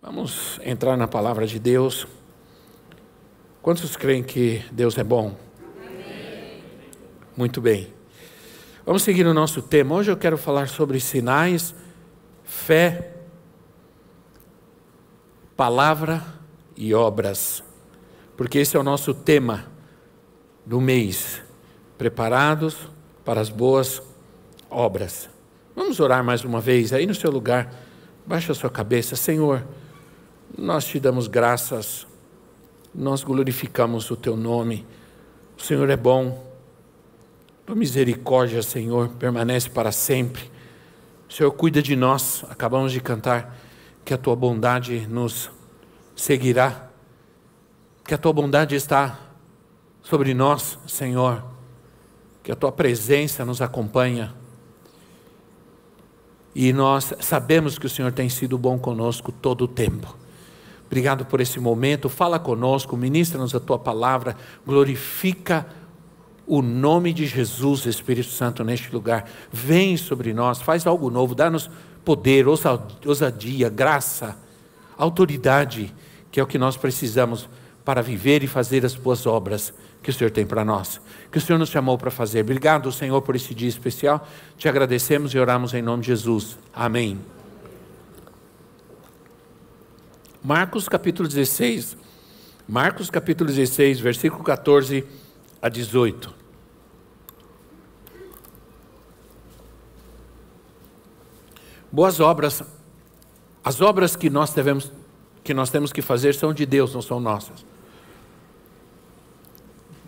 Vamos entrar na palavra de Deus. Quantos creem que Deus é bom? Amém. Muito bem. Vamos seguir o nosso tema. Hoje eu quero falar sobre sinais, fé, palavra e obras, porque esse é o nosso tema do mês. Preparados para as boas obras. Vamos orar mais uma vez aí no seu lugar. Baixa a sua cabeça, Senhor. Nós te damos graças, nós glorificamos o teu nome. O Senhor é bom, tua misericórdia, Senhor, permanece para sempre. O Senhor cuida de nós, acabamos de cantar, que a tua bondade nos seguirá, que a tua bondade está sobre nós, Senhor, que a tua presença nos acompanha. E nós sabemos que o Senhor tem sido bom conosco todo o tempo. Obrigado por esse momento. Fala conosco, ministra-nos a tua palavra, glorifica o nome de Jesus, Espírito Santo, neste lugar. Vem sobre nós, faz algo novo, dá-nos poder, ousadia, graça, autoridade, que é o que nós precisamos para viver e fazer as boas obras que o Senhor tem para nós, que o Senhor nos chamou para fazer. Obrigado, Senhor, por esse dia especial. Te agradecemos e oramos em nome de Jesus. Amém. Marcos capítulo 16. Marcos capítulo 16, versículo 14 a 18. Boas obras, as obras que nós devemos que nós temos que fazer são de Deus, não são nossas.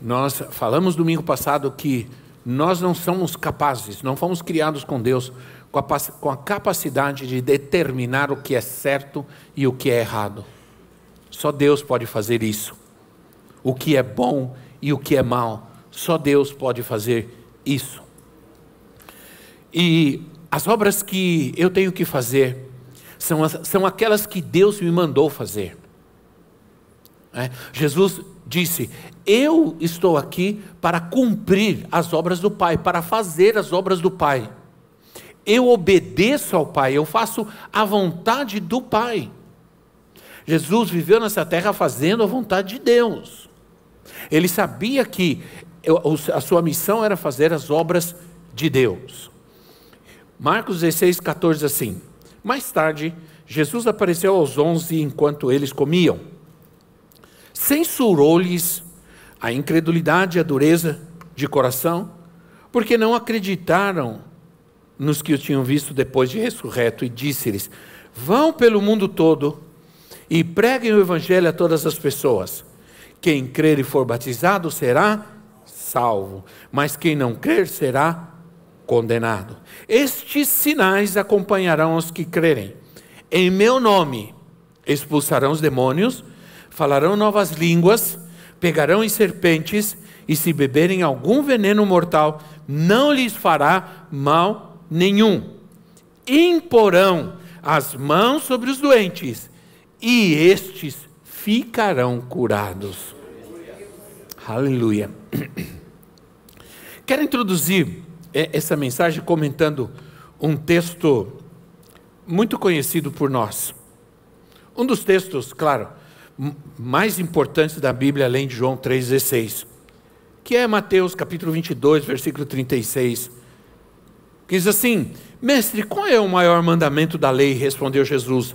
Nós falamos domingo passado que nós não somos capazes, não fomos criados com Deus com a, capacidade de determinar o que é certo e o que é errado. Só Deus pode fazer isso. O que é bom e o que é mal. Só Deus pode fazer isso. E as obras que eu tenho que fazer são, são aquelas que Deus me mandou fazer. É? Jesus disse: Eu estou aqui para cumprir as obras do Pai, para fazer as obras do Pai eu obedeço ao Pai, eu faço a vontade do Pai. Jesus viveu nessa terra fazendo a vontade de Deus. Ele sabia que a sua missão era fazer as obras de Deus. Marcos 16, 14 assim. Mais tarde, Jesus apareceu aos onze enquanto eles comiam. Censurou-lhes a incredulidade e a dureza de coração, porque não acreditaram nos que o tinham visto depois de ressurreto e disse-lhes: Vão pelo mundo todo e preguem o evangelho a todas as pessoas. Quem crer e for batizado será salvo, mas quem não crer será condenado. Estes sinais acompanharão os que crerem. Em meu nome expulsarão os demônios, falarão novas línguas, pegarão em serpentes, e se beberem algum veneno mortal, não lhes fará mal nenhum. Imporão as mãos sobre os doentes, e estes ficarão curados. Aleluia. Quero introduzir é, essa mensagem comentando um texto muito conhecido por nós. Um dos textos, claro, mais importantes da Bíblia, além de João 3,16, que é Mateus capítulo 22, versículo 36 que diz assim: Mestre, qual é o maior mandamento da lei? Respondeu Jesus: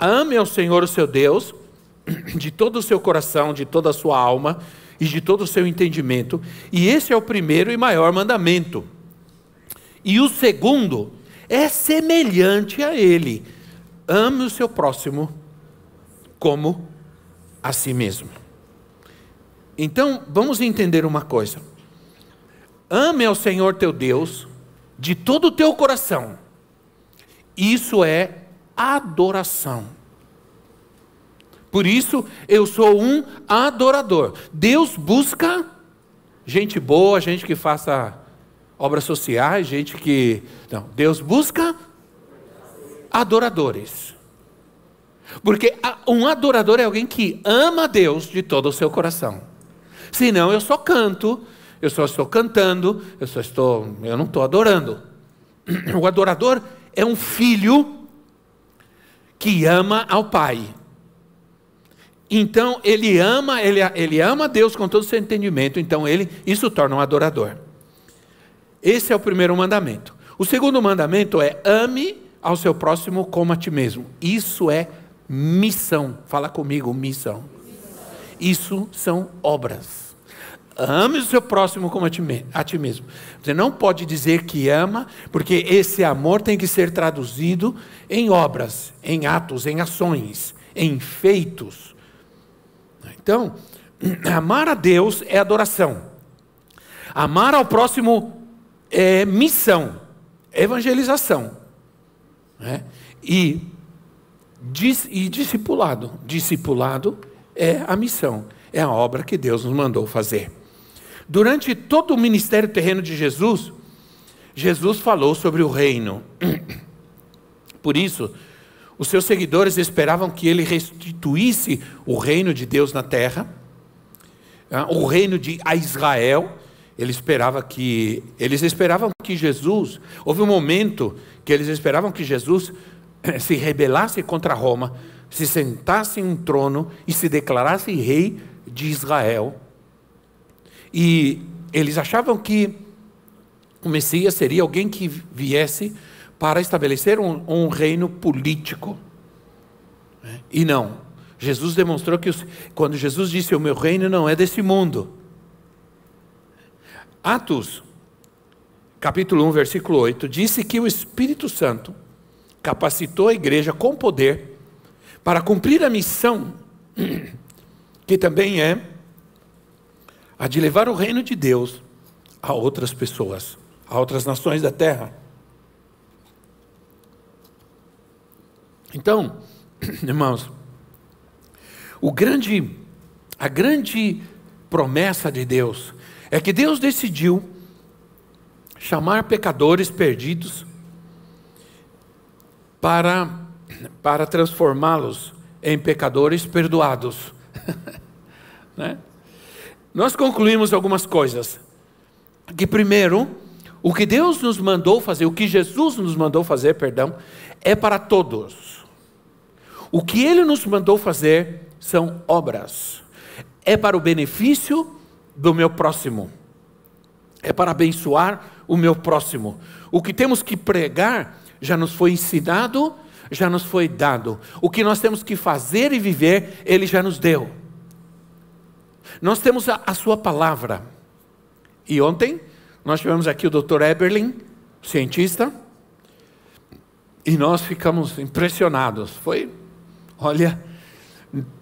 Ame ao Senhor, o seu Deus, de todo o seu coração, de toda a sua alma e de todo o seu entendimento. E esse é o primeiro e maior mandamento. E o segundo é semelhante a ele: ame o seu próximo como a si mesmo. Então, vamos entender uma coisa. Ame ao Senhor teu Deus de todo o teu coração. Isso é adoração. Por isso, eu sou um adorador. Deus busca gente boa, gente que faça obras sociais, gente que. Não, Deus busca adoradores. Porque um adorador é alguém que ama Deus de todo o seu coração. Senão eu só canto, eu só estou cantando, eu só estou, eu não estou adorando. O adorador é um filho que ama ao Pai. Então ele ama, ele, ele ama Deus com todo o seu entendimento, então ele isso torna um adorador. Esse é o primeiro mandamento. O segundo mandamento é ame ao seu próximo como a ti mesmo. Isso é missão. Fala comigo, missão. Isso são obras. Ame o seu próximo como a ti, a ti mesmo. Você não pode dizer que ama, porque esse amor tem que ser traduzido em obras, em atos, em ações, em feitos. Então, amar a Deus é adoração. Amar ao próximo é missão, evangelização. Né? E, e discipulado. Discipulado é a missão, é a obra que Deus nos mandou fazer. Durante todo o ministério terreno de Jesus, Jesus falou sobre o reino. Por isso, os seus seguidores esperavam que ele restituísse o reino de Deus na terra, ah, o reino de Israel. Ele esperava que eles esperavam que Jesus, houve um momento que eles esperavam que Jesus eh, se rebelasse contra Roma, se sentasse em um trono e se declarasse rei de Israel. E eles achavam que o Messias seria alguém que viesse para estabelecer um, um reino político. E não. Jesus demonstrou que os, quando Jesus disse: O meu reino não é desse mundo. Atos, capítulo 1, versículo 8, disse que o Espírito Santo capacitou a igreja com poder para cumprir a missão, que também é a de levar o reino de Deus a outras pessoas, a outras nações da terra. Então, irmãos, o grande, a grande promessa de Deus é que Deus decidiu chamar pecadores perdidos para, para transformá-los em pecadores perdoados. né? Nós concluímos algumas coisas. Que primeiro, o que Deus nos mandou fazer, o que Jesus nos mandou fazer, perdão, é para todos. O que ele nos mandou fazer são obras. É para o benefício do meu próximo. É para abençoar o meu próximo. O que temos que pregar já nos foi ensinado, já nos foi dado. O que nós temos que fazer e viver, ele já nos deu. Nós temos a, a sua palavra. E ontem nós tivemos aqui o Dr. Eberlin, cientista, e nós ficamos impressionados. Foi Olha,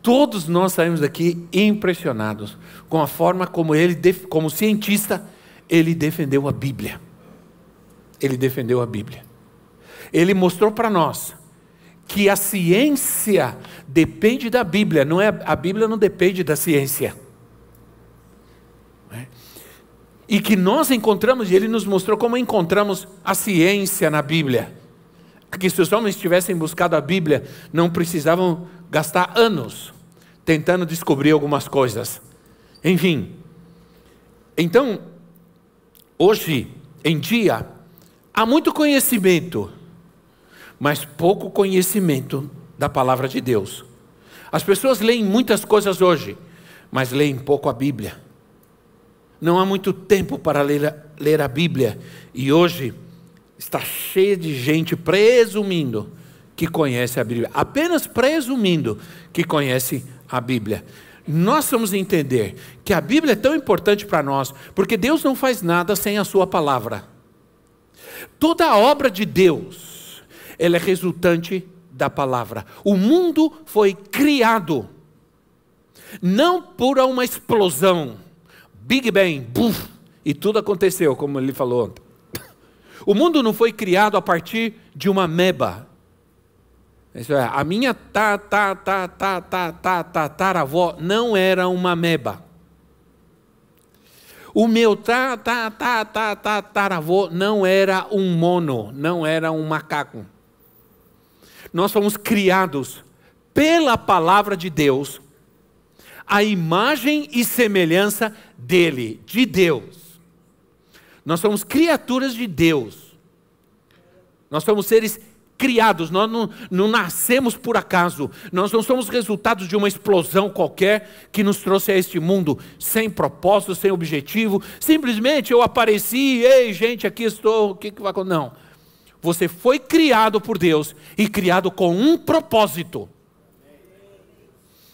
todos nós saímos daqui impressionados com a forma como ele, como cientista, ele defendeu a Bíblia. Ele defendeu a Bíblia. Ele mostrou para nós que a ciência depende da Bíblia, não é a Bíblia não depende da ciência. É? E que nós encontramos, e ele nos mostrou como encontramos a ciência na Bíblia que se os homens tivessem buscado a Bíblia, não precisavam gastar anos tentando descobrir algumas coisas. Enfim. Então, hoje em dia, há muito conhecimento, mas pouco conhecimento da palavra de Deus. As pessoas leem muitas coisas hoje, mas leem pouco a Bíblia. Não há muito tempo para ler, ler a Bíblia. E hoje, está cheia de gente presumindo que conhece a Bíblia, apenas presumindo que conhece a Bíblia. Nós vamos entender que a Bíblia é tão importante para nós, porque Deus não faz nada sem a sua palavra. Toda a obra de Deus, ela é resultante da palavra. O mundo foi criado não por uma explosão, Big Bang, buf, e tudo aconteceu, como ele falou ontem. O mundo não foi criado a partir de uma meba. Isso é, a minha ta, ta, ta, ta, ta, ta, ta, taravó não era uma meba. O meu ta, ta, ta, ta, ta, não era um mono, não era um macaco. Nós fomos criados pela palavra de Deus, a imagem e semelhança dele, de Deus. Nós somos criaturas de Deus. Nós somos seres criados, nós não, não, nascemos por acaso, nós não somos resultados de uma explosão qualquer que nos trouxe a este mundo sem propósito, sem objetivo, simplesmente eu apareci, ei gente, aqui estou, o que, que vai acontecer? Não. Você foi criado por Deus e criado com um propósito.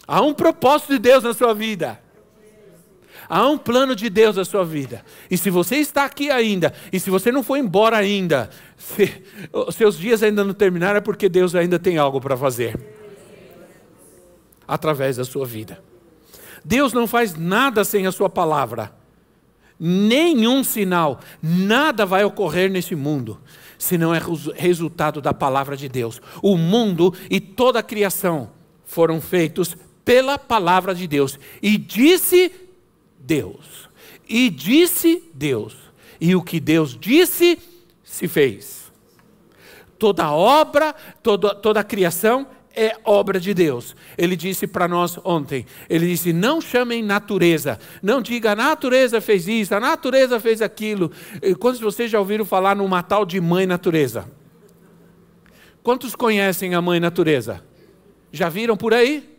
Há um propósito de Deus na sua vida. Há um plano de Deus na sua vida. E se você está aqui ainda, e se você não foi embora ainda, se, seus dias ainda não terminaram, é porque Deus ainda tem algo para fazer através da sua vida. Deus não faz nada sem a sua palavra. Nenhum sinal, nada vai ocorrer nesse mundo se não é resultado da palavra de Deus. O mundo e toda a criação foram feitos pela palavra de Deus. E disse Deus. E disse Deus. E o que Deus disse, se fez. Toda obra, toda, toda criação é obra de Deus. Ele disse para nós ontem, ele disse: "Não chamem natureza, não diga a natureza fez isso, a natureza fez aquilo". Quantos de vocês já ouviram falar numa tal de mãe natureza? Quantos conhecem a mãe natureza? Já viram por aí?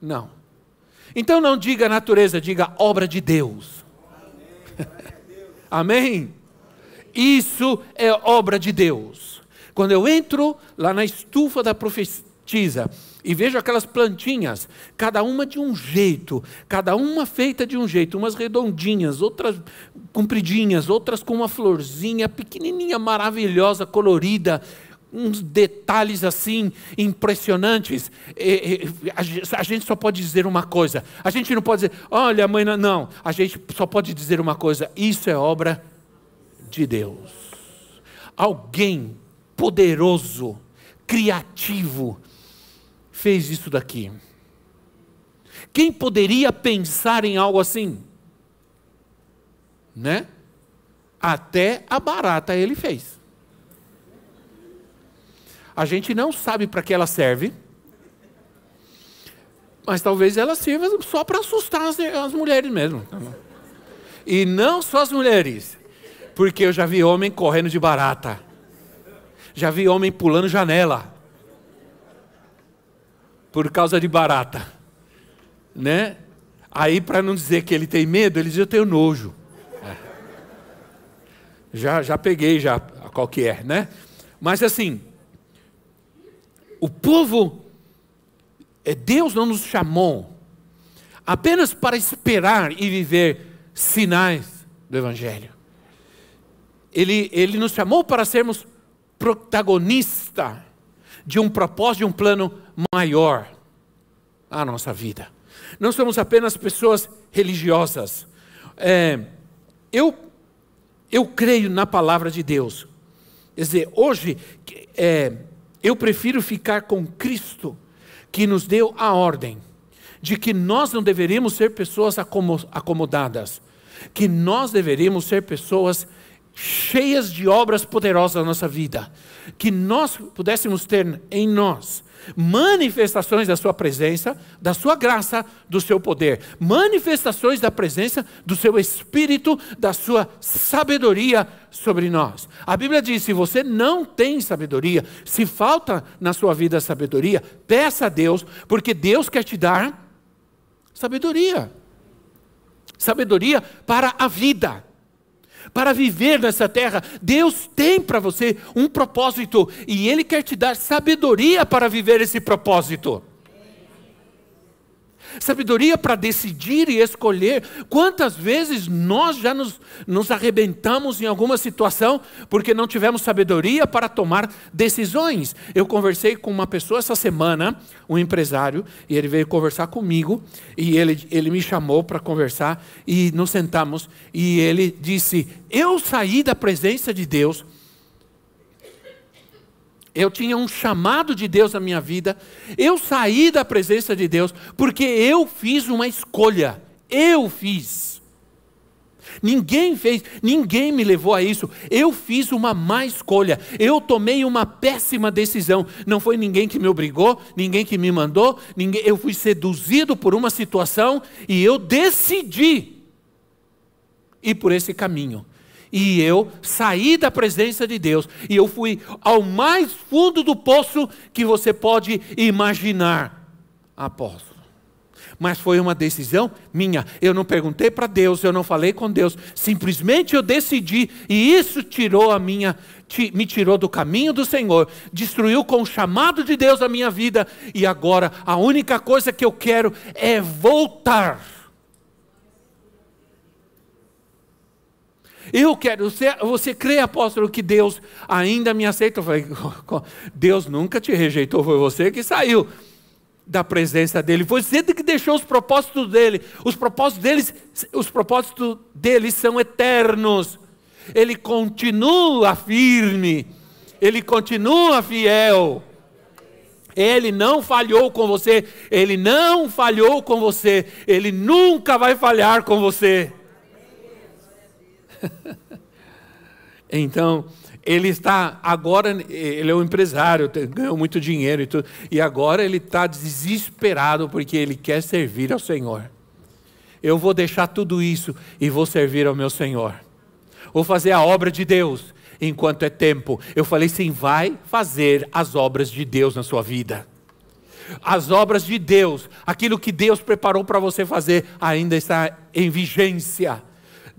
Não. Então não diga natureza, diga obra de Deus. Amém? Isso é obra de Deus. Quando eu entro lá na estufa da profetisa e vejo aquelas plantinhas, cada uma de um jeito, cada uma feita de um jeito, umas redondinhas, outras compridinhas, outras com uma florzinha pequenininha, maravilhosa, colorida, uns detalhes assim impressionantes. a gente só pode dizer uma coisa. A gente não pode dizer, olha, mãe, não. A gente só pode dizer uma coisa: isso é obra de Deus. Alguém poderoso, criativo, fez isso daqui. Quem poderia pensar em algo assim? Né? Até a barata ele fez. A gente não sabe para que ela serve, mas talvez ela sirva só para assustar as, as mulheres mesmo. E não só as mulheres, porque eu já vi homem correndo de barata, já vi homem pulando janela, por causa de barata, né? Aí, para não dizer que ele tem medo, ele diz: Eu tenho nojo. É. Já, já peguei, já, qual que é, né? Mas assim, o povo, é, Deus não nos chamou apenas para esperar e viver sinais do Evangelho. Ele, ele nos chamou para sermos protagonista de um propósito, de um plano maior à nossa vida. Não somos apenas pessoas religiosas. É, eu, eu creio na palavra de Deus. Quer dizer, hoje, é, eu prefiro ficar com Cristo, que nos deu a ordem de que nós não deveríamos ser pessoas acomodadas, que nós deveríamos ser pessoas cheias de obras poderosas na nossa vida, que nós pudéssemos ter em nós manifestações da sua presença, da sua graça, do seu poder, manifestações da presença do seu espírito, da sua sabedoria sobre nós. A Bíblia diz: se você não tem sabedoria, se falta na sua vida sabedoria, peça a Deus, porque Deus quer te dar sabedoria. Sabedoria para a vida para viver nessa terra. Deus tem para você um propósito e Ele quer te dar sabedoria para viver esse propósito. Sabedoria para decidir e escolher. Quantas vezes nós já nos, nos arrebentamos em alguma situação porque não tivemos sabedoria para tomar decisões? Eu conversei com uma pessoa essa semana, um empresário, e ele veio conversar comigo, e ele, ele me chamou para conversar, e nos sentamos, e ele disse: Eu saí da presença de Deus Eu tinha um chamado de Deus na minha vida. Eu saí da presença de Deus porque eu fiz uma escolha. Eu fiz. Ninguém fez, ninguém me levou a isso. Eu fiz uma má escolha. Eu tomei uma péssima decisão. Não foi ninguém que me obrigou, ninguém que me mandou, ninguém, eu fui seduzido por uma situação e eu decidi ir por esse caminho. E eu saí da presença de Deus e eu fui ao mais fundo do poço que você pode imaginar. Apóstolo. Mas foi uma decisão minha. Eu não perguntei para Deus, eu não falei com Deus. Simplesmente eu decidi e isso tirou a minha me tirou do caminho do Senhor, destruiu com o chamado de Deus a minha vida e agora a única coisa que eu quero é voltar Eu quero, você, você crê, apóstolo, que Deus ainda me aceita? Eu falei, Deus nunca te rejeitou, foi você que saiu da presença dele. Foi você que deixou os propósitos dele. Os propósitos deles, os propósitos dele são eternos. Ele continua firme. Ele continua fiel. Ele não falhou com você, ele não falhou com você, ele nunca vai falhar com você. então, ele está agora, ele é um empresário, ganhou muito dinheiro e tudo, e agora ele está desesperado porque ele quer servir ao Senhor. Eu vou deixar tudo isso e vou servir ao meu Senhor. Vou fazer a obra de Deus enquanto é tempo. Eu falei sim, vai fazer as obras de Deus na sua vida. As obras de Deus, aquilo que Deus preparou para você fazer, ainda está em vigência.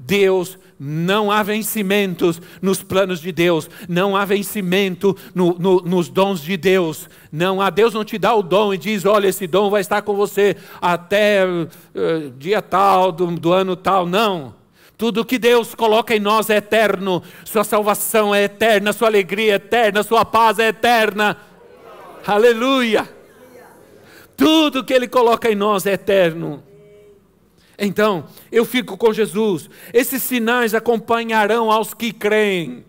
Deus não há vencimentos nos planos de Deus, não há vencimento no, no, nos dons de Deus. Não há, Deus não te dá o dom e diz: olha, esse dom vai estar com você até uh, dia tal, do, do ano tal. Não. Tudo que Deus coloca em nós é eterno, sua salvação é eterna, sua alegria é eterna, sua paz é eterna. Aleluia! Tudo que Ele coloca em nós é eterno. Então, eu fico com Jesus. Esses sinais acompanharão aos que creem.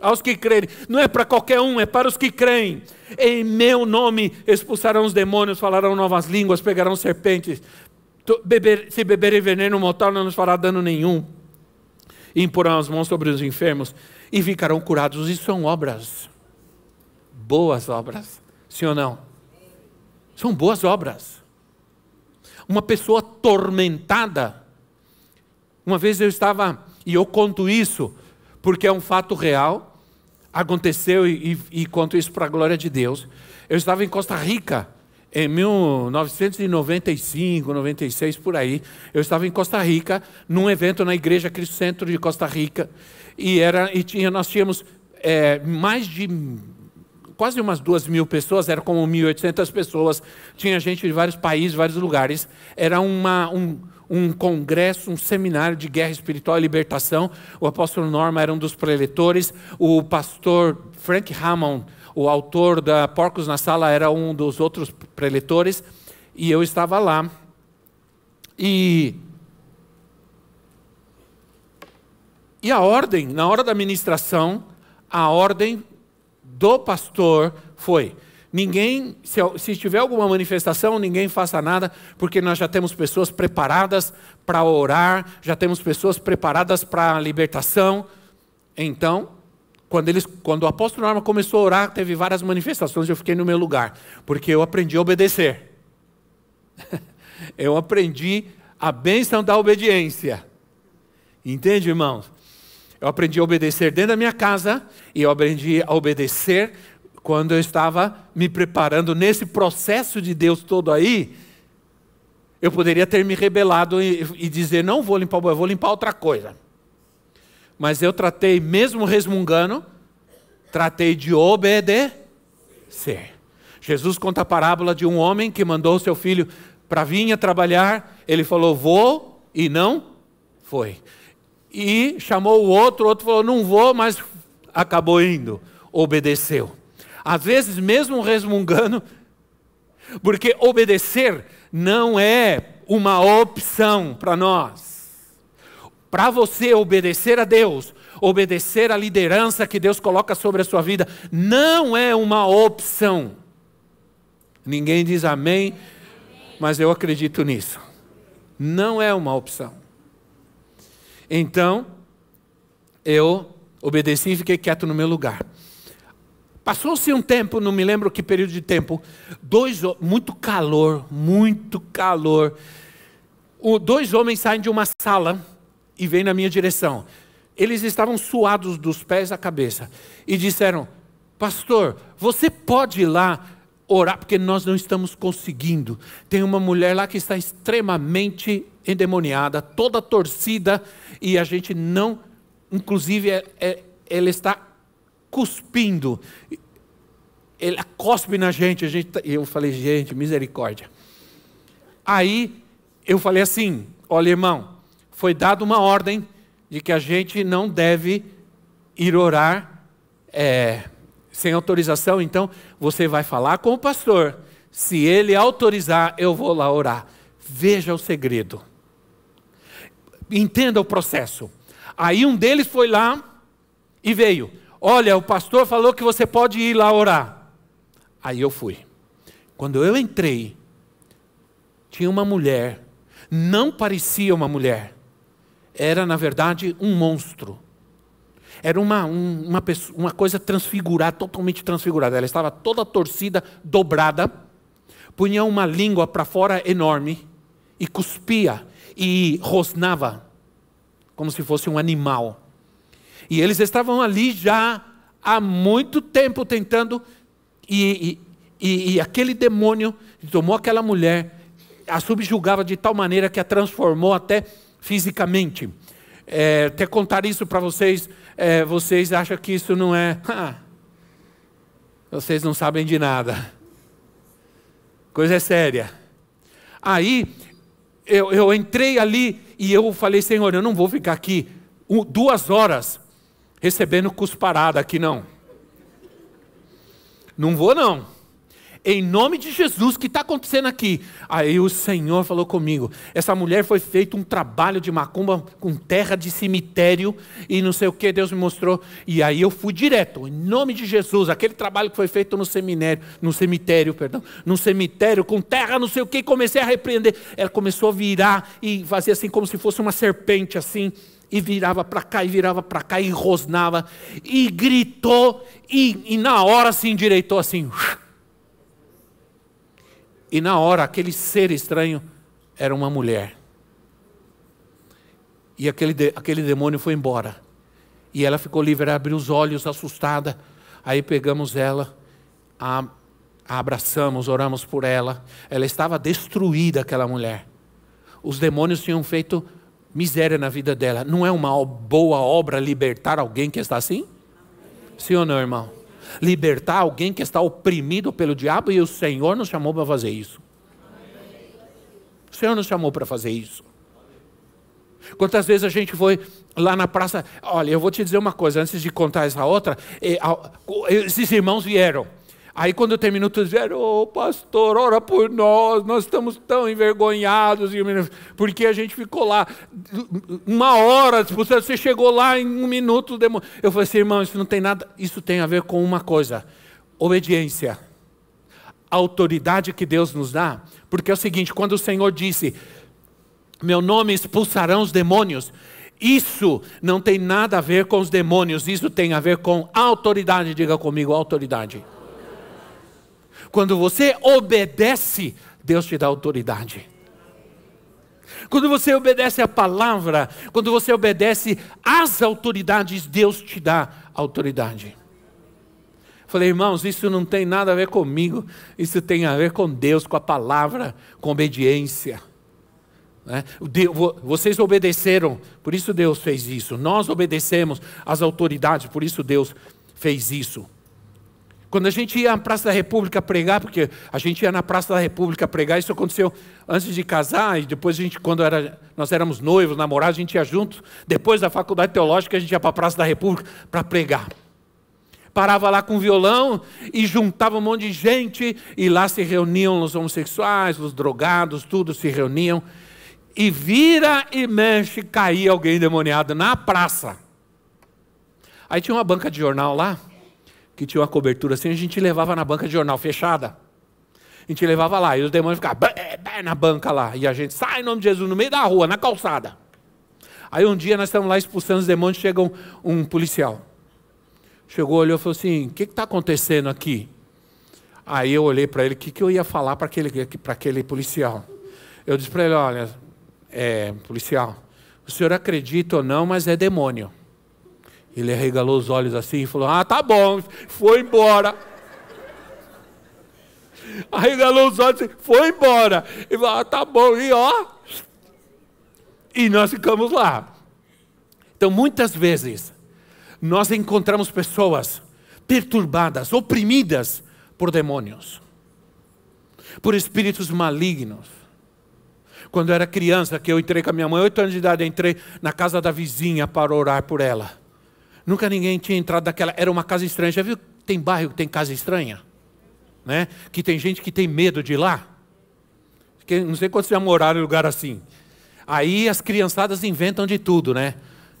Aos que creem. Não é para qualquer um, é para os que creem. Em meu nome expulsarão os demônios, falarão novas línguas, pegarão serpentes. Beber, se beberem veneno mortal, não nos fará dano nenhum. E imporão as mãos sobre os enfermos e ficarão curados. Isso são obras. Boas obras. Sim ou não? São boas obras uma pessoa tormentada. Uma vez eu estava, e eu conto isso, porque é um fato real, aconteceu e, e, e conto isso para a glória de Deus. Eu estava em Costa Rica, em 1995, 96, por aí. Eu estava em Costa Rica, num evento na Igreja Cristo Centro de Costa Rica, e, era, e tinha, nós tínhamos é, mais de quase umas duas mil pessoas, era como 1.800 pessoas, tinha gente de vários países, vários lugares. Era uma, um, um congresso, um seminário de guerra espiritual e libertação. O apóstolo Norma era um dos preletores, o pastor Frank Hammond, o autor da Porcos na Sala, era um dos outros preletores, e eu estava lá. E E a ordem, na hora da ministração, a ordem do pastor foi: ninguém, se, se tiver alguma manifestação, ninguém faça nada, porque nós já temos pessoas preparadas para orar, já temos pessoas preparadas para a libertação. Então, quando, eles, quando o apóstolo Norma começou a orar, teve várias manifestações, eu fiquei no meu lugar, porque eu aprendi a obedecer. eu aprendi a bênção da obediência. Entende, irmãos? Eu aprendi a obedecer dentro da minha casa e eu aprendi a obedecer quando eu estava me preparando nesse processo de Deus todo aí. Eu poderia ter me rebelado e, e dizer: não vou limpar o banheiro, vou limpar outra coisa. Mas eu tratei, mesmo resmungando, tratei de obedecer. Jesus conta a parábola de um homem que mandou seu filho para vir trabalhar. Ele falou: vou, e não foi e chamou o outro, o outro falou: não vou, mas acabou indo, obedeceu. Às vezes, mesmo resmungando, porque obedecer não é uma opção para nós. Para você obedecer a Deus, obedecer à liderança que Deus coloca sobre a sua vida não é uma opção. Ninguém diz amém, mas eu acredito nisso. Não é uma opção. Então, eu obedeci e fiquei quieto no meu lugar. Passou-se um tempo, não me lembro que período de tempo, dois, muito calor, muito calor. O, dois homens saem de uma sala e vêm na minha direção. Eles estavam suados dos pés à cabeça e disseram: Pastor, você pode ir lá orar, porque nós não estamos conseguindo. Tem uma mulher lá que está extremamente endemoniada, toda torcida, e a gente não, inclusive, é, é, ela está cuspindo. Ele cospe na gente, a gente. Tá, eu falei, gente, misericórdia. Aí eu falei assim: olha, irmão, foi dada uma ordem de que a gente não deve ir orar é, sem autorização, então você vai falar com o pastor. Se ele autorizar, eu vou lá orar. Veja o segredo. Entenda o processo. Aí um deles foi lá e veio. Olha, o pastor falou que você pode ir lá orar. Aí eu fui. Quando eu entrei, tinha uma mulher, não parecia uma mulher, era na verdade um monstro. Era uma, um, uma, pessoa, uma coisa transfigurada, totalmente transfigurada. Ela estava toda torcida, dobrada, punha uma língua para fora enorme e cuspia e rosnava, como se fosse um animal. E eles estavam ali já há muito tempo tentando, e, e, e aquele demônio tomou aquela mulher, a subjugava de tal maneira que a transformou até fisicamente. É, até contar isso para vocês, é, vocês acham que isso não é. vocês não sabem de nada. Coisa é séria. Aí, eu, eu entrei ali e eu falei, Senhor, eu não vou ficar aqui duas horas recebendo cusparada aqui não. Não vou não. Em nome de Jesus, o que está acontecendo aqui? Aí o Senhor falou comigo. Essa mulher foi feito um trabalho de macumba com terra de cemitério e não sei o que Deus me mostrou. E aí eu fui direto, em nome de Jesus, aquele trabalho que foi feito no seminário, no cemitério, perdão, no cemitério com terra, não sei o que, comecei a repreender. Ela começou a virar e fazia assim como se fosse uma serpente assim e virava para cá, e virava para cá, e rosnava, e gritou, e, e, na hora se endireitou assim. E na hora, aquele ser estranho era uma mulher. E aquele, aquele demônio foi embora. E ela ficou livre, ela abriu os olhos, assustada. Aí pegamos ela, a, a abraçamos, oramos por ela. Ela estava destruída, aquela mulher. Os demônios tinham feito miséria na vida dela. Não é uma boa obra libertar alguém que está assim? Sim ou não, irmão? Libertar alguém que está oprimido pelo diabo e o Senhor nos chamou para fazer isso. O Senhor nos chamou para fazer isso. Quantas vezes a gente foi lá na praça? Olha, eu vou te dizer uma coisa, antes de contar essa outra. Esses irmãos vieram. Aí quando terminou, todos disseram, ô oh, pastor, ora por nós, nós estamos tão envergonhados, porque a gente ficou lá uma hora, você chegou lá em um minuto. Eu falei assim, irmão, isso não tem nada, isso tem a ver com uma coisa, obediência. A autoridade que Deus nos dá, porque é o seguinte, quando o Senhor disse, meu nome expulsarão os demônios, isso não tem nada a ver com os demônios, isso tem a ver com autoridade, diga comigo, autoridade. Quando você obedece, Deus te dá autoridade. Quando você obedece a palavra, quando você obedece às autoridades, Deus te dá autoridade. Falei, irmãos, isso não tem nada a ver comigo, isso tem a ver com Deus, com a palavra, com obediência. Né? Vocês obedeceram, por isso Deus fez isso. Nós obedecemos às autoridades, por isso Deus fez isso. Quando a gente ia à Praça da República pregar, porque a gente ia na Praça da República pregar, isso aconteceu antes de casar, e depois a gente, quando era, nós éramos noivos, namorados, a gente ia junto. Depois da faculdade teológica, a gente ia para a Praça da República para pregar. Parava lá com violão e juntava um monte de gente, e lá se reuniam os homossexuais, os drogados, tudo se reuniam. E vira e mexe, caía alguém demoniado na praça. Aí tinha uma banca de jornal lá, que tinha uma cobertura assim, a gente levava na banca de jornal fechada. A gente levava lá, e os demônios ficavam na banca lá. E a gente sai em nome de Jesus no meio da rua, na calçada. Aí um dia nós estamos lá expulsando os demônios, chega um, um policial. Chegou, olhou e falou assim: O que está acontecendo aqui? Aí eu olhei para ele, o que, que eu ia falar para aquele, aquele policial? Eu disse para ele: Olha, é, policial, o senhor acredita ou não, mas é demônio. Ele arregalou os olhos assim e falou: Ah, tá bom, foi embora. Arregalou os olhos e foi embora. E falou: Ah, tá bom, e ó. E nós ficamos lá. Então, muitas vezes, nós encontramos pessoas perturbadas, oprimidas por demônios, por espíritos malignos. Quando eu era criança, que eu entrei com a minha mãe, oito anos de idade, entrei na casa da vizinha para orar por ela. Nunca ninguém tinha entrado naquela. Era uma casa estranha. Já viu? Tem bairro que tem casa estranha? Né? Que tem gente que tem medo de ir lá. Que, não sei quantos já moraram em lugar assim. Aí as criançadas inventam de tudo, né?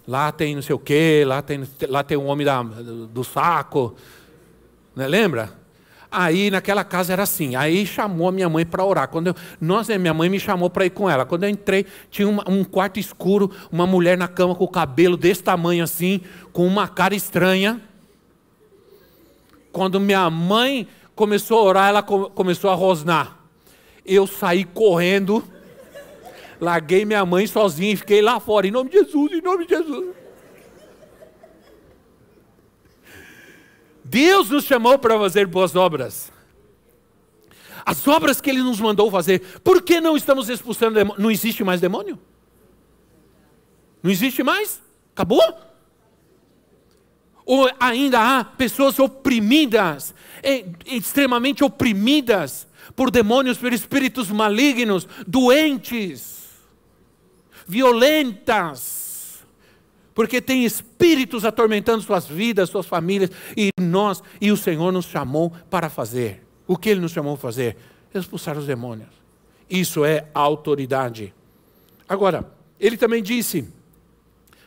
Lá tem não sei o quê, lá tem, lá tem um homem da, do saco. Né? Lembra? Aí naquela casa era assim. Aí chamou a minha mãe para orar. Quando eu, nós, minha mãe me chamou para ir com ela. Quando eu entrei, tinha uma, um quarto escuro, uma mulher na cama com o cabelo desse tamanho assim, com uma cara estranha. Quando minha mãe começou a orar, ela começou a rosnar. Eu saí correndo Larguei minha mãe sozinha e fiquei lá fora, em nome de Jesus, em nome de Jesus. Deus nos chamou para fazer boas obras. As obras que Ele nos mandou fazer. Por que não estamos expulsando demônio? Não existe mais demônio? Não existe mais? Acabou? Ou ainda há pessoas oprimidas, extremamente oprimidas por demônios, por espíritos malignos, doentes violentas, porque tem espíritos atormentando suas vidas, suas famílias, e nós, e o Senhor nos chamou para fazer. O que Ele nos chamou para fazer? Expulsar os demônios. Isso é autoridade. Agora, Ele também disse: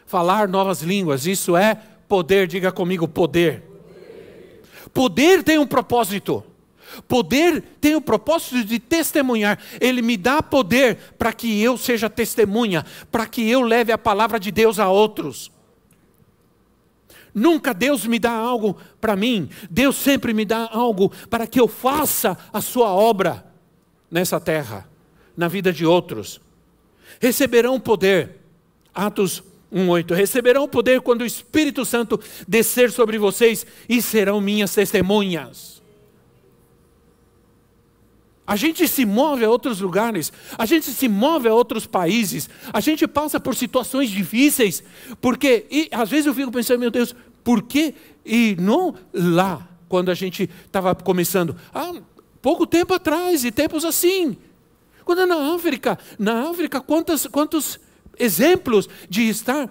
falar novas línguas, isso é poder, diga comigo, poder. Poder tem um propósito. Poder tem o propósito de testemunhar. Ele me dá poder para que eu seja testemunha, para que eu leve a palavra de Deus a outros. Nunca Deus me dá algo para mim, Deus sempre me dá algo para que eu faça a sua obra nessa terra, na vida de outros. Receberão poder, Atos 1,8: receberão poder quando o Espírito Santo descer sobre vocês e serão minhas testemunhas. A gente se move a outros lugares, a gente se move a outros países, a gente passa por situações difíceis, porque, e às vezes eu fico pensando, meu Deus, por que e não lá, quando a gente estava começando? Há pouco tempo atrás, e tempos assim. Quando é na África, na África, quantos, quantos exemplos de estar,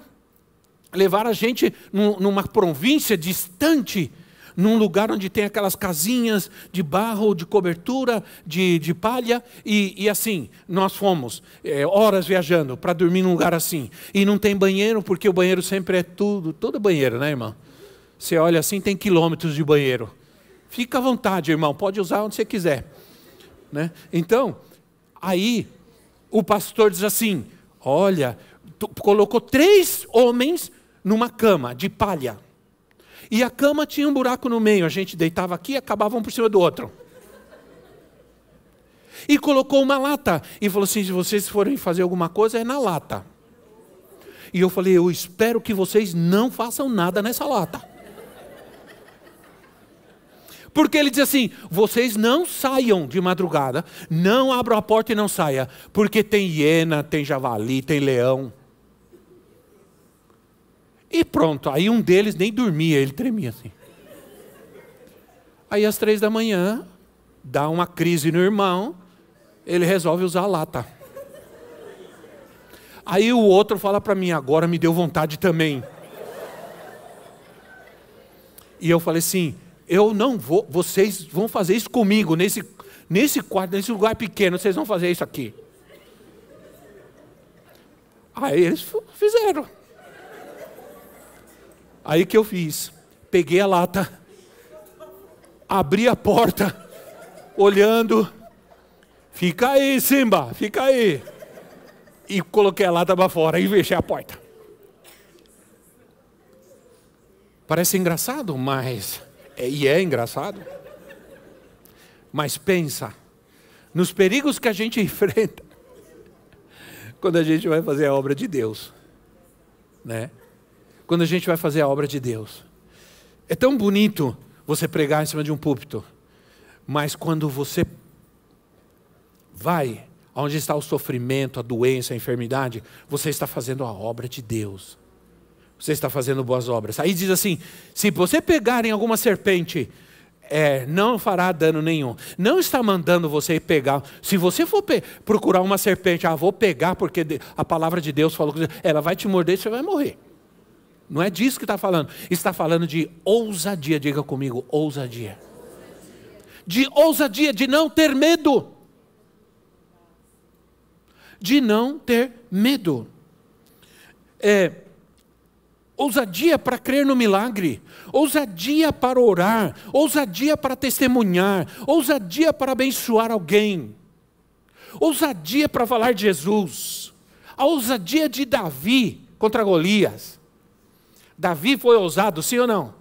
levar a gente numa província distante, num lugar onde tem aquelas casinhas de barro, de cobertura, de, de palha, e, e assim, nós fomos é, horas viajando para dormir num lugar assim. E não tem banheiro, porque o banheiro sempre é tudo, todo banheiro, né, irmão? Você olha assim, tem quilômetros de banheiro. Fica à vontade, irmão, pode usar onde você quiser. Né? Então, aí o pastor diz assim: olha, colocou três homens numa cama de palha. E a cama tinha um buraco no meio, a gente deitava aqui e acabava um por cima do outro. E colocou uma lata e falou assim: se vocês forem fazer alguma coisa, é na lata. E eu falei: eu espero que vocês não façam nada nessa lata. Porque ele diz assim: vocês não saiam de madrugada, não abram a porta e não saia, porque tem hiena, tem javali, tem leão. E pronto, aí um deles nem dormia, ele tremia assim. Aí às três da manhã, dá uma crise no irmão, ele resolve usar a lata. Aí o outro fala para mim, agora me deu vontade também. E eu falei assim, eu não vou, vocês vão fazer isso comigo, nesse, nesse quarto, nesse lugar pequeno, vocês vão fazer isso aqui. Aí eles fizeram. Aí que eu fiz? Peguei a lata, abri a porta, olhando, fica aí, Simba, fica aí. E coloquei a lata para fora e fechei a porta. Parece engraçado, mas. É, e é engraçado. Mas pensa nos perigos que a gente enfrenta quando a gente vai fazer a obra de Deus. Né? Quando a gente vai fazer a obra de Deus. É tão bonito você pregar em cima de um púlpito, mas quando você vai onde está o sofrimento, a doença, a enfermidade, você está fazendo a obra de Deus. Você está fazendo boas obras. Aí diz assim: se você pegar em alguma serpente, é, não fará dano nenhum. Não está mandando você pegar. Se você for procurar uma serpente, ah, vou pegar porque a palavra de Deus falou que ela vai te morder e você vai morrer. Não é disso que está falando. Está falando de ousadia. Diga comigo, ousadia. De ousadia, de não ter medo. De não ter medo. É, ousadia para crer no milagre, ousadia para orar, ousadia para testemunhar, ousadia para abençoar alguém, ousadia para falar de Jesus, a ousadia de Davi contra Golias. Davi foi ousado, sim ou não?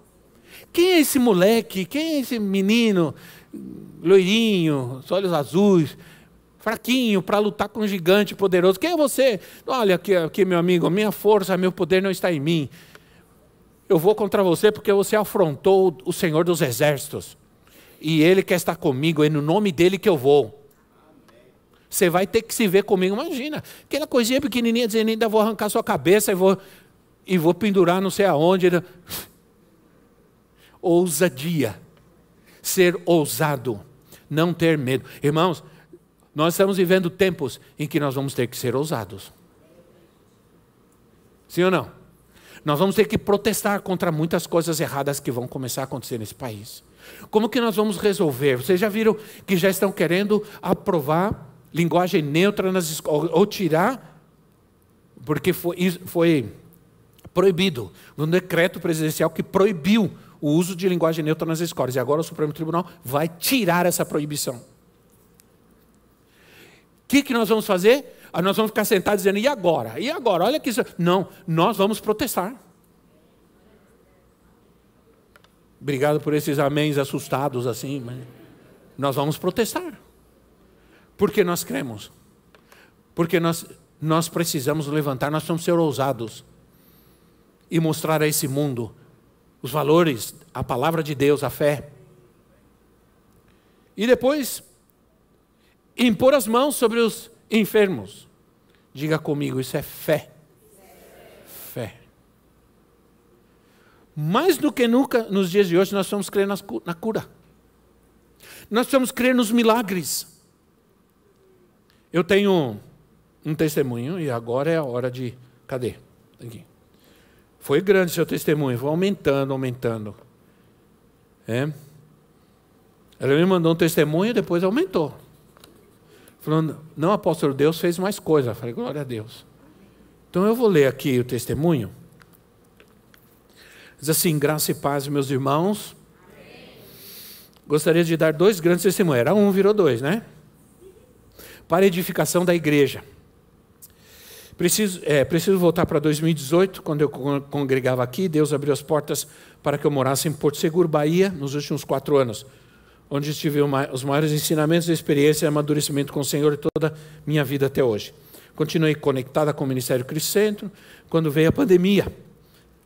Quem é esse moleque? Quem é esse menino, loirinho, olhos azuis, fraquinho, para lutar com um gigante poderoso? Quem é você? Olha aqui, aqui, meu amigo, minha força, meu poder não está em mim. Eu vou contra você porque você afrontou o Senhor dos Exércitos. E Ele quer estar comigo, é no nome dele que eu vou. Você vai ter que se ver comigo. Imagina, aquela coisinha pequenininha dizendo, ainda vou arrancar sua cabeça e vou e vou pendurar não sei aonde. Ousadia. Ser ousado. Não ter medo. Irmãos, nós estamos vivendo tempos em que nós vamos ter que ser ousados. Sim ou não? Nós vamos ter que protestar contra muitas coisas erradas que vão começar a acontecer nesse país. Como que nós vamos resolver? Vocês já viram que já estão querendo aprovar linguagem neutra nas escolas, ou tirar, porque foi, foi proibido, um decreto presidencial que proibiu o uso de linguagem neutra nas escolas. E agora o Supremo Tribunal vai tirar essa proibição. O que, que nós vamos fazer? Ah, nós vamos ficar sentados dizendo, e agora? E agora? Olha que isso. Não, nós vamos protestar. Obrigado por esses améns assustados assim. Mas nós vamos protestar. Porque nós cremos. Porque nós, nós precisamos levantar, nós precisamos ser ousados e mostrar a esse mundo os valores, a palavra de Deus, a fé. E depois, impor as mãos sobre os enfermos. Diga comigo, isso é fé. Fé. Mais do que nunca nos dias de hoje, nós vamos crer na cura. Nós vamos crer nos milagres. Eu tenho um testemunho e agora é a hora de. Cadê? Aqui. Foi grande seu testemunho, foi aumentando, aumentando. É. Ela me mandou um testemunho e depois aumentou. Falando, não, apóstolo, Deus fez mais coisa. Eu falei, glória a Deus. Então eu vou ler aqui o testemunho. Diz assim: graça e paz, meus irmãos. Gostaria de dar dois grandes testemunhos. Era um, virou dois, né? Para edificação da igreja. Preciso, é, preciso voltar para 2018, quando eu congregava aqui. Deus abriu as portas para que eu morasse em Porto Seguro, Bahia, nos últimos quatro anos, onde tive os maiores ensinamentos, experiência e amadurecimento com o Senhor toda minha vida até hoje. Continuei conectada com o Ministério Cristo Centro, quando veio a pandemia,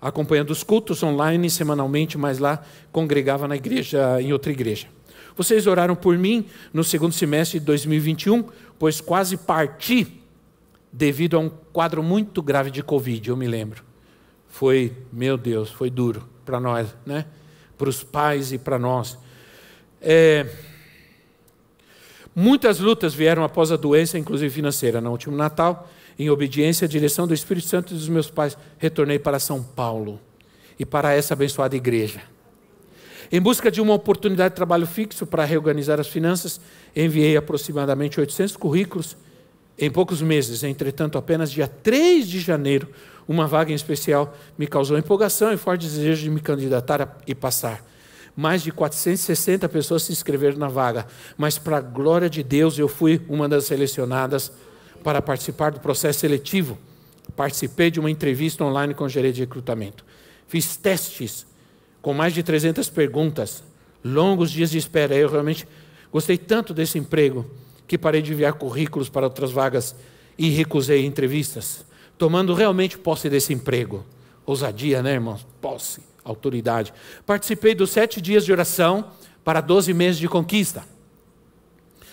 acompanhando os cultos online semanalmente, mas lá congregava na igreja, em outra igreja. Vocês oraram por mim no segundo semestre de 2021, pois quase parti devido a um quadro muito grave de Covid, eu me lembro. Foi, meu Deus, foi duro para nós, né? Para os pais e para nós. É... Muitas lutas vieram após a doença, inclusive financeira. No último Natal, em obediência à direção do Espírito Santo e dos meus pais, retornei para São Paulo e para essa abençoada igreja. Em busca de uma oportunidade de trabalho fixo para reorganizar as finanças, enviei aproximadamente 800 currículos Em poucos meses, entretanto, apenas dia 3 de janeiro, uma vaga em especial me causou empolgação e forte desejo de me candidatar e passar. Mais de 460 pessoas se inscreveram na vaga, mas, para a glória de Deus, eu fui uma das selecionadas para participar do processo seletivo. Participei de uma entrevista online com o gerente de recrutamento. Fiz testes com mais de 300 perguntas, longos dias de espera. Eu realmente gostei tanto desse emprego que parei de enviar currículos para outras vagas e recusei entrevistas, tomando realmente posse desse emprego. Ousadia, né, irmãos? Posse, autoridade. Participei dos sete dias de oração para 12 meses de conquista,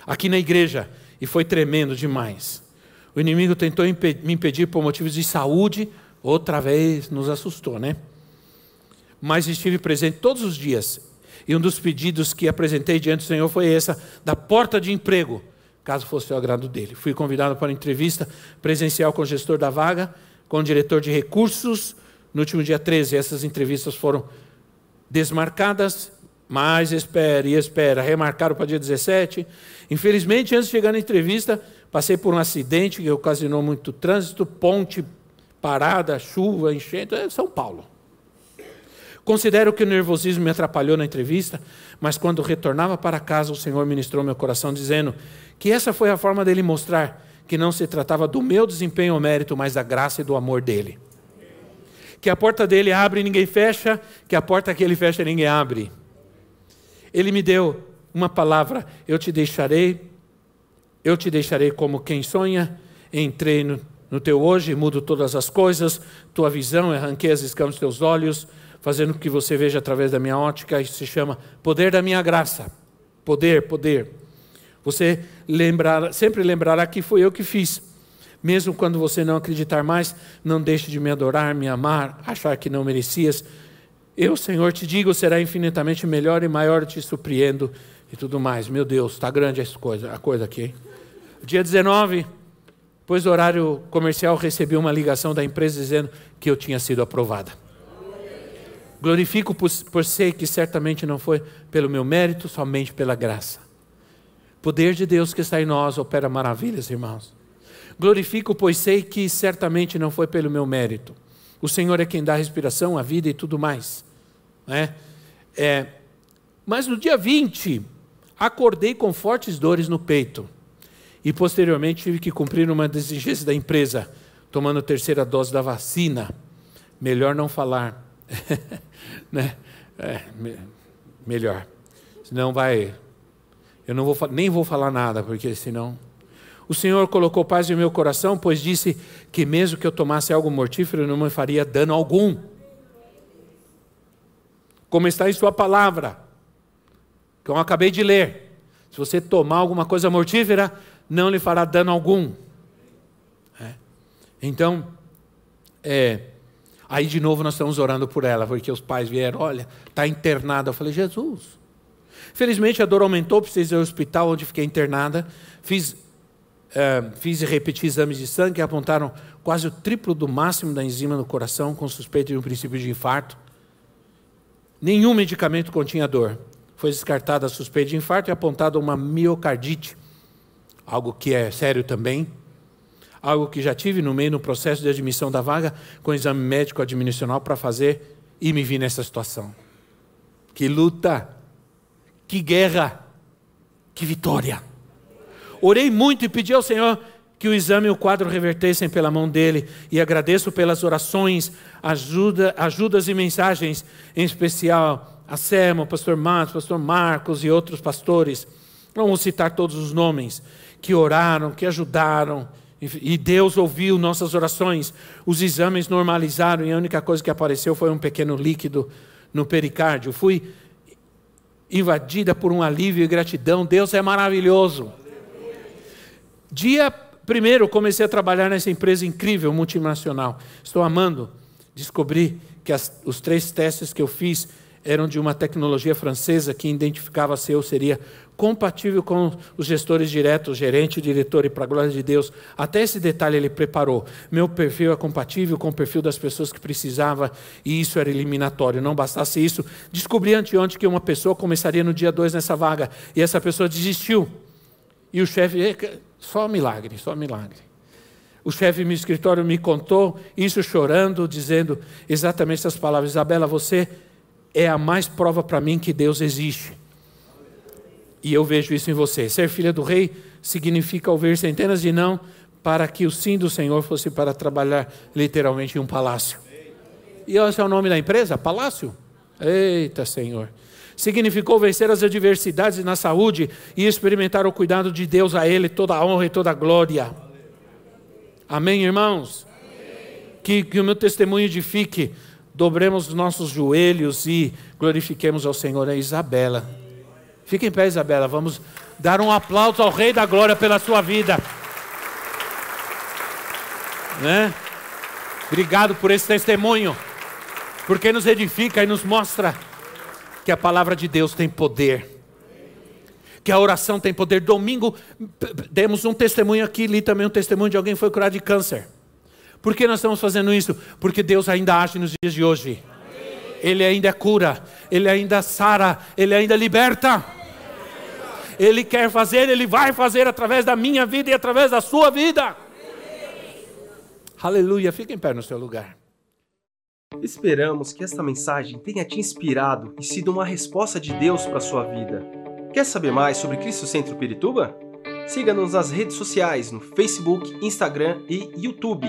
aqui na igreja, e foi tremendo demais. O inimigo tentou me impedir por motivos de saúde, outra vez nos assustou, né? Mas estive presente todos os dias. E um dos pedidos que apresentei diante do Senhor foi essa, da porta de emprego, caso fosse o agrado dele. Fui convidado para uma entrevista presencial com o gestor da vaga, com o diretor de recursos, no último dia 13. Essas entrevistas foram desmarcadas, mas espera e espera, remarcaram para dia 17. Infelizmente, antes de chegar na entrevista, Passei por um acidente que ocasionou muito trânsito, ponte parada, chuva, enchente, é São Paulo. Considero que o nervosismo me atrapalhou na entrevista, mas quando retornava para casa, o Senhor ministrou meu coração, dizendo que essa foi a forma dele mostrar que não se tratava do meu desempenho ou mérito, mas da graça e do amor dele. Que a porta dele abre e ninguém fecha, que a porta que ele fecha ninguém abre. Ele me deu uma palavra: eu te deixarei eu te deixarei como quem sonha, entrei no, no teu hoje, mudo todas as coisas, tua visão, arranquei as escamas dos teus olhos, fazendo com que você veja através da minha ótica, isso se chama poder da minha graça. Poder, poder. Você lembrará, sempre lembrará que foi eu que fiz. Mesmo quando você não acreditar mais, não deixe de me adorar, me amar, achar que não merecias. Eu, Senhor, te digo, será infinitamente melhor e maior, te surpreendo e tudo mais. Meu Deus, está grande essa coisa, a coisa aqui. Dia 19, depois do horário comercial, recebi uma ligação da empresa dizendo que eu tinha sido aprovada. Glorifico por, por ser que certamente não foi pelo meu mérito, somente pela graça. Poder de Deus que está em nós opera maravilhas, irmãos. Glorifico, pois sei que certamente não foi pelo meu mérito. O Senhor é quem dá a respiração, a vida e tudo mais. Né? É, mas no dia 20, acordei com fortes dores no peito. E posteriormente tive que cumprir uma exigência da empresa, tomando a terceira dose da vacina. Melhor não falar. né? É, me, melhor. Senão vai. Eu não vou, nem vou falar nada, porque senão. O Senhor colocou paz em meu coração, pois disse que mesmo que eu tomasse algo mortífero, não me faria dano algum. Como está em Sua palavra que eu acabei de ler. Se você tomar alguma coisa mortífera, não lhe fará dano algum. É. Então, é, aí de novo nós estamos orando por ela, porque os pais vieram, olha, está internada. Eu falei, Jesus. Felizmente a dor aumentou, precisei ir ao hospital onde fiquei internada. Fiz, é, fiz e repeti exames de sangue que apontaram quase o triplo do máximo da enzima no coração, com suspeita de um princípio de infarto. Nenhum medicamento continha dor foi descartada a suspeita de infarto e apontada uma miocardite, algo que é sério também, algo que já tive no meio no processo de admissão da vaga com exame médico admissional para fazer e me vi nessa situação. Que luta, que guerra, que vitória. Orei muito e pedi ao Senhor que o exame e o quadro revertessem pela mão dele e agradeço pelas orações, ajuda, ajudas e mensagens, em especial a Sema, o pastor Matos, pastor Marcos e outros pastores, não vou citar todos os nomes, que oraram, que ajudaram, e Deus ouviu nossas orações. Os exames normalizaram e a única coisa que apareceu foi um pequeno líquido no pericárdio. Fui invadida por um alívio e gratidão. Deus é maravilhoso. Dia primeiro comecei a trabalhar nessa empresa incrível, multinacional. Estou amando. Descobri que as, os três testes que eu fiz eram de uma tecnologia francesa que identificava se eu seria compatível com os gestores diretos, gerente, diretor, e para a glória de Deus, até esse detalhe ele preparou. Meu perfil é compatível com o perfil das pessoas que precisava, e isso era eliminatório. Não bastasse isso, descobri anteontem que uma pessoa começaria no dia 2 nessa vaga, e essa pessoa desistiu. E o chefe, Só milagre, só milagre. O chefe do meu escritório me contou isso chorando, dizendo exatamente essas palavras: Isabela, você é a mais prova para mim que Deus existe. E eu vejo isso em você. Ser filha do rei significa ouvir centenas de não para que o sim do Senhor fosse para trabalhar literalmente em um palácio. E esse é o nome da empresa? Palácio? Eita, Senhor. Significou vencer as adversidades na saúde e experimentar o cuidado de Deus a Ele, toda a honra e toda a glória. Amém, irmãos? Que, que o meu testemunho edifique. Dobremos os nossos joelhos e glorifiquemos ao Senhor. É Isabela. Fique em pé, Isabela. Vamos dar um aplauso ao Rei da Glória pela sua vida. Né? Obrigado por esse testemunho, porque nos edifica e nos mostra que a palavra de Deus tem poder, que a oração tem poder. Domingo, demos um testemunho aqui, li também um testemunho de alguém que foi curado de câncer. Por que nós estamos fazendo isso? Porque Deus ainda age nos dias de hoje. Ele ainda cura, Ele ainda sara, Ele ainda liberta. Ele quer fazer, Ele vai fazer através da minha vida e através da sua vida. Aleluia, fica em pé no seu lugar. Esperamos que esta mensagem tenha te inspirado e sido uma resposta de Deus para a sua vida. Quer saber mais sobre Cristo Centro Pirituba? Siga-nos nas redes sociais no Facebook, Instagram e YouTube,